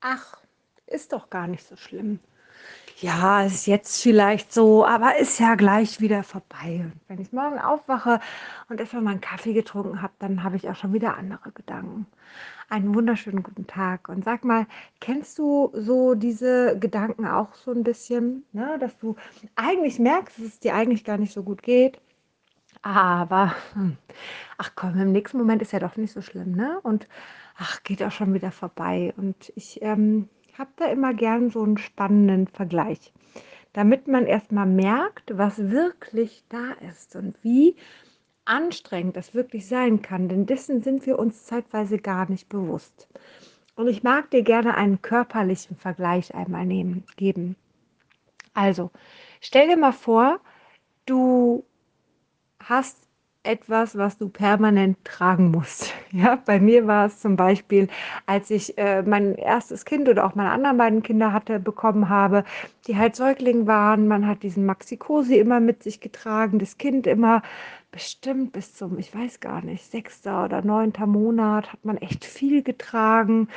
ach, ist doch gar nicht so schlimm. Ja, ist jetzt vielleicht so, aber ist ja gleich wieder vorbei. Und wenn ich morgen aufwache und erstmal meinen Kaffee getrunken habe, dann habe ich auch schon wieder andere Gedanken. Einen wunderschönen guten Tag. Und sag mal, kennst du so diese Gedanken auch so ein bisschen, ne? dass du eigentlich merkst, dass es dir eigentlich gar nicht so gut geht? Aber, hm, ach komm, im nächsten Moment ist ja doch nicht so schlimm, ne? Und ach, geht auch schon wieder vorbei. Und ich ähm, habe da immer gern so einen spannenden Vergleich, damit man erstmal merkt, was wirklich da ist und wie anstrengend das wirklich sein kann. Denn dessen sind wir uns zeitweise gar nicht bewusst. Und ich mag dir gerne einen körperlichen Vergleich einmal nehmen, geben. Also, stell dir mal vor, du hast etwas, was du permanent tragen musst. Ja, bei mir war es zum Beispiel, als ich äh, mein erstes Kind oder auch meine anderen beiden Kinder hatte, bekommen habe, die halt Säugling waren. Man hat diesen Maxi-Cosi immer mit sich getragen, das Kind immer bestimmt bis zum, ich weiß gar nicht, sechster oder neunter Monat hat man echt viel getragen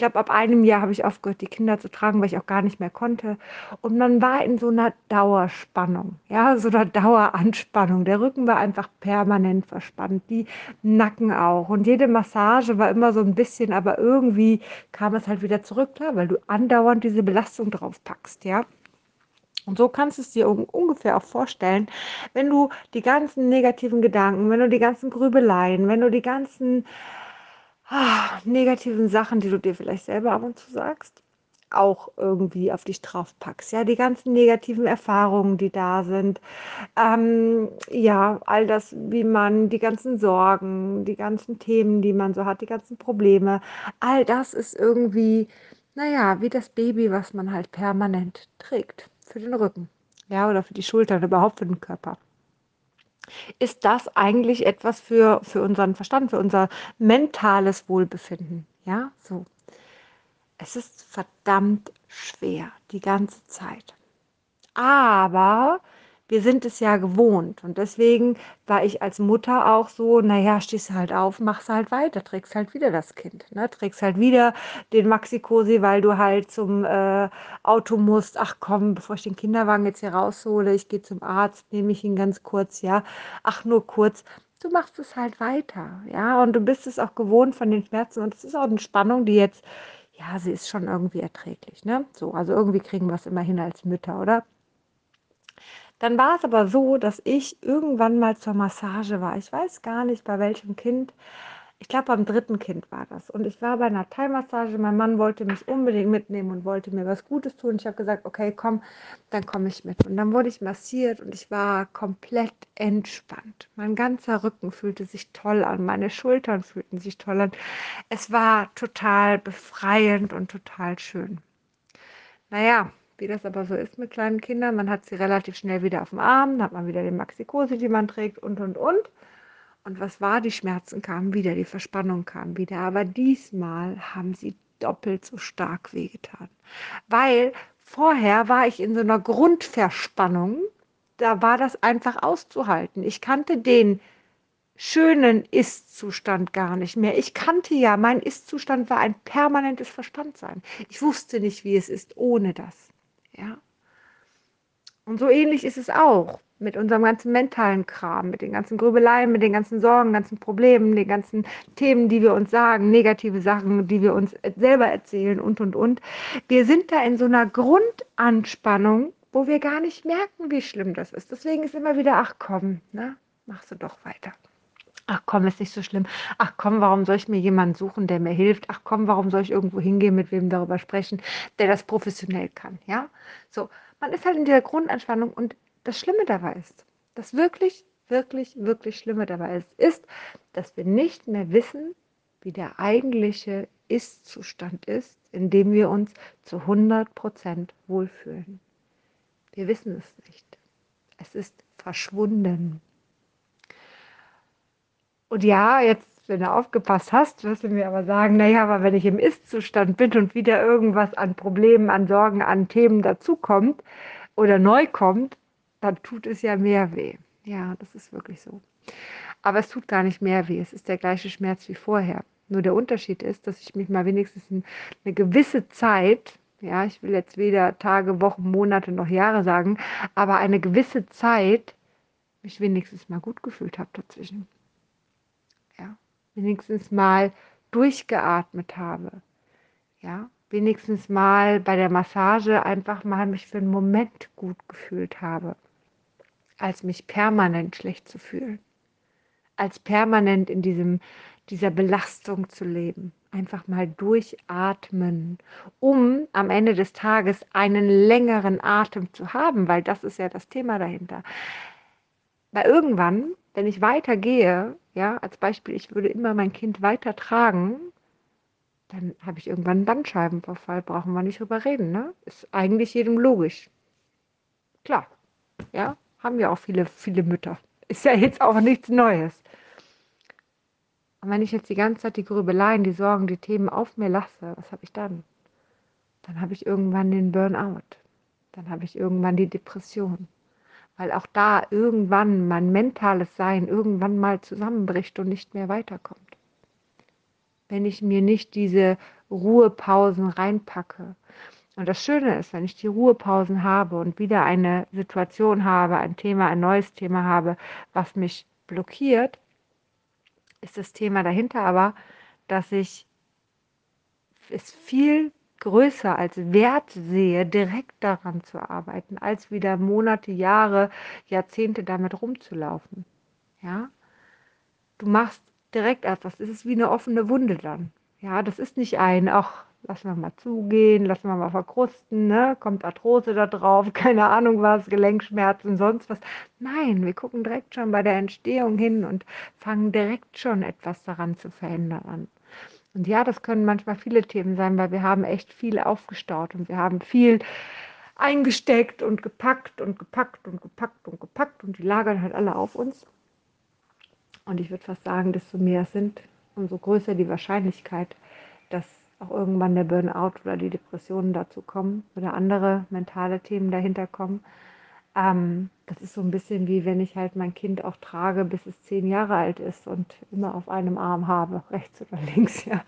glaube, ab einem Jahr habe ich aufgehört, die Kinder zu tragen, weil ich auch gar nicht mehr konnte. Und man war in so einer Dauerspannung, ja, so einer Daueranspannung. Der Rücken war einfach permanent verspannt, die Nacken auch. Und jede Massage war immer so ein bisschen, aber irgendwie kam es halt wieder zurück, klar, weil du andauernd diese Belastung drauf packst, ja. Und so kannst du es dir ungefähr auch vorstellen, wenn du die ganzen negativen Gedanken, wenn du die ganzen Grübeleien, wenn du die ganzen ah, negativen Sachen, die du dir vielleicht selber ab und zu sagst, auch irgendwie auf dich drauf packst. Ja, die ganzen negativen Erfahrungen, die da sind. Ähm, ja, all das, wie man die ganzen Sorgen, die ganzen Themen, die man so hat, die ganzen Probleme, all das ist irgendwie, naja, wie das Baby, was man halt permanent trägt für den Rücken. Ja, oder für die Schultern, überhaupt für den Körper ist das eigentlich etwas für, für unseren Verstand, für unser mentales Wohlbefinden. Ja, so. Es ist verdammt schwer, die ganze Zeit. Aber wir sind es ja gewohnt. Und deswegen war ich als Mutter auch so, naja, stehst halt auf, machst halt weiter, trägst halt wieder das Kind. Ne? Trägst halt wieder den Maxi-Cosi, weil du halt zum äh, Auto musst. Ach komm, bevor ich den Kinderwagen jetzt hier raushole, ich gehe zum Arzt, nehme ich ihn ganz kurz, ja. Ach, nur kurz. Du machst es halt weiter, ja. Und du bist es auch gewohnt von den Schmerzen. Und es ist auch eine Spannung, die jetzt, ja, sie ist schon irgendwie erträglich, ne? So, also irgendwie kriegen wir es immer hin als Mütter, oder? Dann war es aber so, dass ich irgendwann mal zur Massage war. Ich weiß gar nicht, bei welchem Kind. Ich glaube, beim dritten Kind war das. Und ich war bei einer Thai-Massage. Mein Mann wollte mich unbedingt mitnehmen und wollte mir was Gutes tun. Ich habe gesagt, okay, komm, dann komme ich mit. Und dann wurde ich massiert und ich war komplett entspannt. Mein ganzer Rücken fühlte sich toll an. Meine Schultern fühlten sich toll an. Es war total befreiend und total schön. Naja, wie das aber so ist mit kleinen Kindern. Man hat sie relativ schnell wieder auf dem Arm, dann hat man wieder den Maxikosi, die man trägt und, und, und. Und was war? Die Schmerzen kamen wieder, die Verspannung kam wieder. Aber diesmal haben sie doppelt so stark wehgetan. Weil vorher war ich in so einer Grundverspannung. Da war das einfach auszuhalten. Ich kannte den schönen Ist-Zustand gar nicht mehr. Ich kannte ja, mein Ist-Zustand war ein permanentes Verspanntsein. Ich wusste nicht, wie es ist ohne das. Ja. Und so ähnlich ist es auch mit unserem ganzen mentalen Kram, mit den ganzen Grübeleien, mit den ganzen Sorgen, ganzen Problemen, den ganzen Themen, die wir uns sagen, negative Sachen, die wir uns selber erzählen und, und, und. Wir sind da in so einer Grundanspannung, wo wir gar nicht merken, wie schlimm das ist. Deswegen ist immer wieder, ach komm, ne, machst du doch weiter. Ach komm, ist nicht so schlimm. Ach komm, warum soll ich mir jemanden suchen, der mir hilft? Ach komm, warum soll ich irgendwo hingehen, mit wem darüber sprechen, der das professionell kann? Ja, so. Man ist halt in dieser Grundanspannung und das Schlimme dabei ist, das wirklich, wirklich, wirklich Schlimme dabei ist, ist, dass wir nicht mehr wissen, wie der eigentliche Ist-Zustand ist, in dem wir uns zu 100 Prozent wohlfühlen. Wir wissen es nicht. Es ist verschwunden. Und ja, jetzt, wenn du aufgepasst hast, wirst du mir aber sagen, naja, aber wenn ich im Ist-Zustand bin und wieder irgendwas an Problemen, an Sorgen, an Themen dazukommt oder neu kommt, dann tut es ja mehr weh. Ja, das ist wirklich so. Aber es tut gar nicht mehr weh. Es ist der gleiche Schmerz wie vorher. Nur der Unterschied ist, dass ich mich mal wenigstens eine gewisse Zeit, ja, ich will jetzt weder Tage, Wochen, Monate noch Jahre sagen, aber eine gewisse Zeit mich wenigstens mal gut gefühlt habe dazwischen. Wenigstens mal durchgeatmet habe. Ja, wenigstens mal bei der Massage einfach mal mich für einen Moment gut gefühlt habe, als mich permanent schlecht zu fühlen, als permanent in diesem dieser Belastung zu leben. Einfach mal durchatmen, um am Ende des Tages einen längeren Atem zu haben, weil das ist ja das Thema dahinter. Weil irgendwann, wenn ich weitergehe, ja, als Beispiel, ich würde immer mein Kind weiter tragen, dann habe ich irgendwann einen Bandscheibenverfall, brauchen wir nicht drüber reden, ne? Ist eigentlich jedem logisch. Klar, ja, haben ja auch viele, viele Mütter. Ist ja jetzt auch nichts Neues. Und wenn ich jetzt die ganze Zeit die Grübeleien, die Sorgen, die Themen auf mir lasse, was habe ich dann? Dann habe ich irgendwann den Burnout. Dann habe ich irgendwann die Depression. Weil auch da irgendwann mein mentales Sein irgendwann mal zusammenbricht und nicht mehr weiterkommt. Wenn ich mir nicht diese Ruhepausen reinpacke. Und das Schöne ist, wenn ich die Ruhepausen habe und wieder eine Situation habe, ein Thema, ein neues Thema habe, was mich blockiert, ist das Thema dahinter aber, dass ich es viel größer als Wert sehe, direkt daran zu arbeiten, als wieder Monate, Jahre, Jahrzehnte damit rumzulaufen. Ja? Du machst direkt etwas. Es ist wie eine offene Wunde dann. Ja, das ist nicht ein, ach, lassen wir mal zugehen, lassen wir mal verkrusten, ne? kommt Arthrose da drauf, keine Ahnung was, Gelenkschmerzen, sonst was. Nein, wir gucken direkt schon bei der Entstehung hin und fangen direkt schon etwas daran zu verändern an. Und ja, das können manchmal viele Themen sein, weil wir haben echt viel aufgestaut und wir haben viel eingesteckt und gepackt und gepackt und gepackt und gepackt und die lagern halt alle auf uns. Und ich würde fast sagen, desto mehr sind, umso größer die Wahrscheinlichkeit, dass auch irgendwann der Burnout oder die Depressionen dazu kommen oder andere mentale Themen dahinter kommen. Ähm, das ist so ein bisschen wie wenn ich halt mein Kind auch trage, bis es zehn Jahre alt ist und immer auf einem Arm habe, rechts oder links. Ja,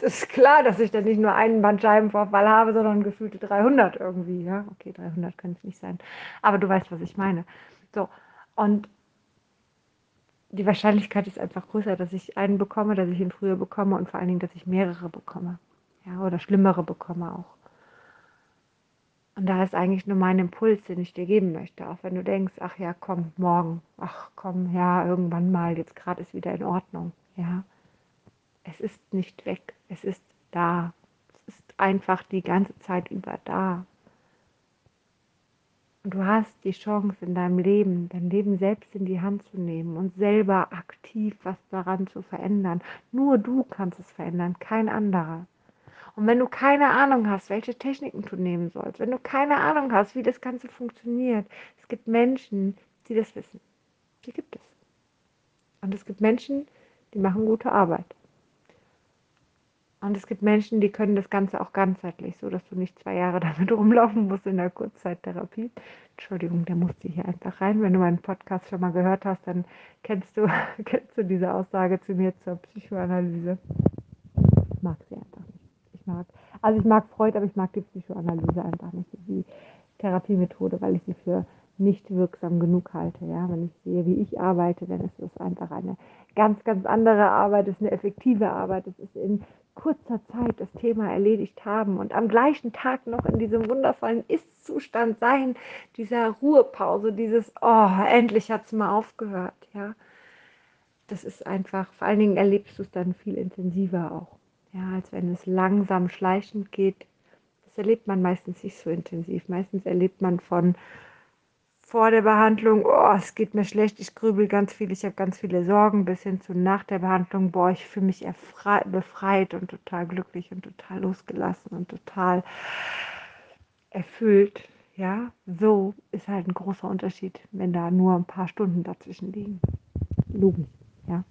das ist klar, dass ich dann nicht nur einen Bandscheibenvorfall habe, sondern gefühlte 300 irgendwie. Ja, okay, 300 können es nicht sein, aber du weißt, was ich meine. So und die Wahrscheinlichkeit ist einfach größer, dass ich einen bekomme, dass ich ihn früher bekomme und vor allen Dingen, dass ich mehrere bekomme ja, oder schlimmere bekomme auch. Und da ist eigentlich nur mein Impuls, den ich dir geben möchte. Auch wenn du denkst, ach ja, komm, morgen, ach komm, ja, irgendwann mal, jetzt gerade ist wieder in Ordnung. Ja, es ist nicht weg, es ist da. Es ist einfach die ganze Zeit über da. Und du hast die Chance in deinem Leben, dein Leben selbst in die Hand zu nehmen und selber aktiv was daran zu verändern. Nur du kannst es verändern, kein anderer. Und wenn du keine Ahnung hast, welche Techniken du nehmen sollst, wenn du keine Ahnung hast, wie das Ganze funktioniert, es gibt Menschen, die das wissen. Die gibt es. Und es gibt Menschen, die machen gute Arbeit. Und es gibt Menschen, die können das Ganze auch ganzheitlich, so dass du nicht zwei Jahre damit rumlaufen musst in der Kurzzeittherapie. Entschuldigung, der musste hier einfach rein. Wenn du meinen Podcast schon mal gehört hast, dann kennst du, kennst du diese Aussage zu mir zur Psychoanalyse. Ich mag sie einfach mag. Also ich mag Freud, aber ich mag die Psychoanalyse einfach nicht, die Therapiemethode, weil ich sie für nicht wirksam genug halte. Ja? Wenn ich sehe, wie ich arbeite, dann ist es einfach eine ganz, ganz andere Arbeit, es ist eine effektive Arbeit, es ist in kurzer Zeit das Thema erledigt haben und am gleichen Tag noch in diesem wundervollen Ist-Zustand sein, dieser Ruhepause, dieses, oh, endlich hat es mal aufgehört. Ja? Das ist einfach, vor allen Dingen erlebst du es dann viel intensiver auch. Ja, als wenn es langsam schleichend geht. Das erlebt man meistens nicht so intensiv. Meistens erlebt man von vor der Behandlung, oh, es geht mir schlecht, ich grübel ganz viel, ich habe ganz viele Sorgen, bis hin zu nach der Behandlung, boah, ich fühle mich befreit und total glücklich und total losgelassen und total erfüllt. Ja, so ist halt ein großer Unterschied, wenn da nur ein paar Stunden dazwischen liegen. Logisch, ja.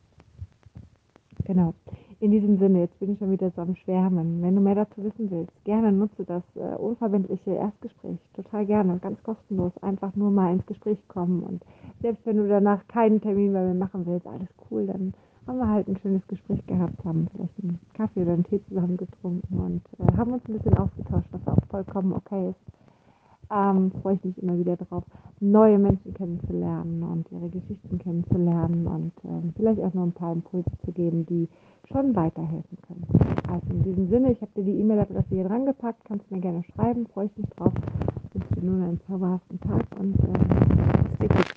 Genau. In diesem Sinne, jetzt bin ich schon wieder so am Schwärmen. Wenn du mehr dazu wissen willst, gerne nutze das äh, unverbindliche Erstgespräch. Total gerne, ganz kostenlos. Einfach nur mal ins Gespräch kommen. Und selbst wenn du danach keinen Termin bei mir machen willst, alles cool, dann haben wir halt ein schönes Gespräch gehabt, haben vielleicht einen Kaffee oder einen Tee zusammen getrunken und äh, haben uns ein bisschen ausgetauscht, was auch vollkommen okay ist. Ähm, freue ich mich immer wieder darauf, neue Menschen kennenzulernen und ihre Geschichten kennenzulernen und ähm, vielleicht auch noch ein paar Impulse zu geben, die schon weiterhelfen können. Also in diesem Sinne, ich habe dir die E-Mail-Adresse hier dran gepackt, kannst mir gerne schreiben, freue ich mich drauf. Ich wünsche dir nun einen zauberhaften Tag und äh, stay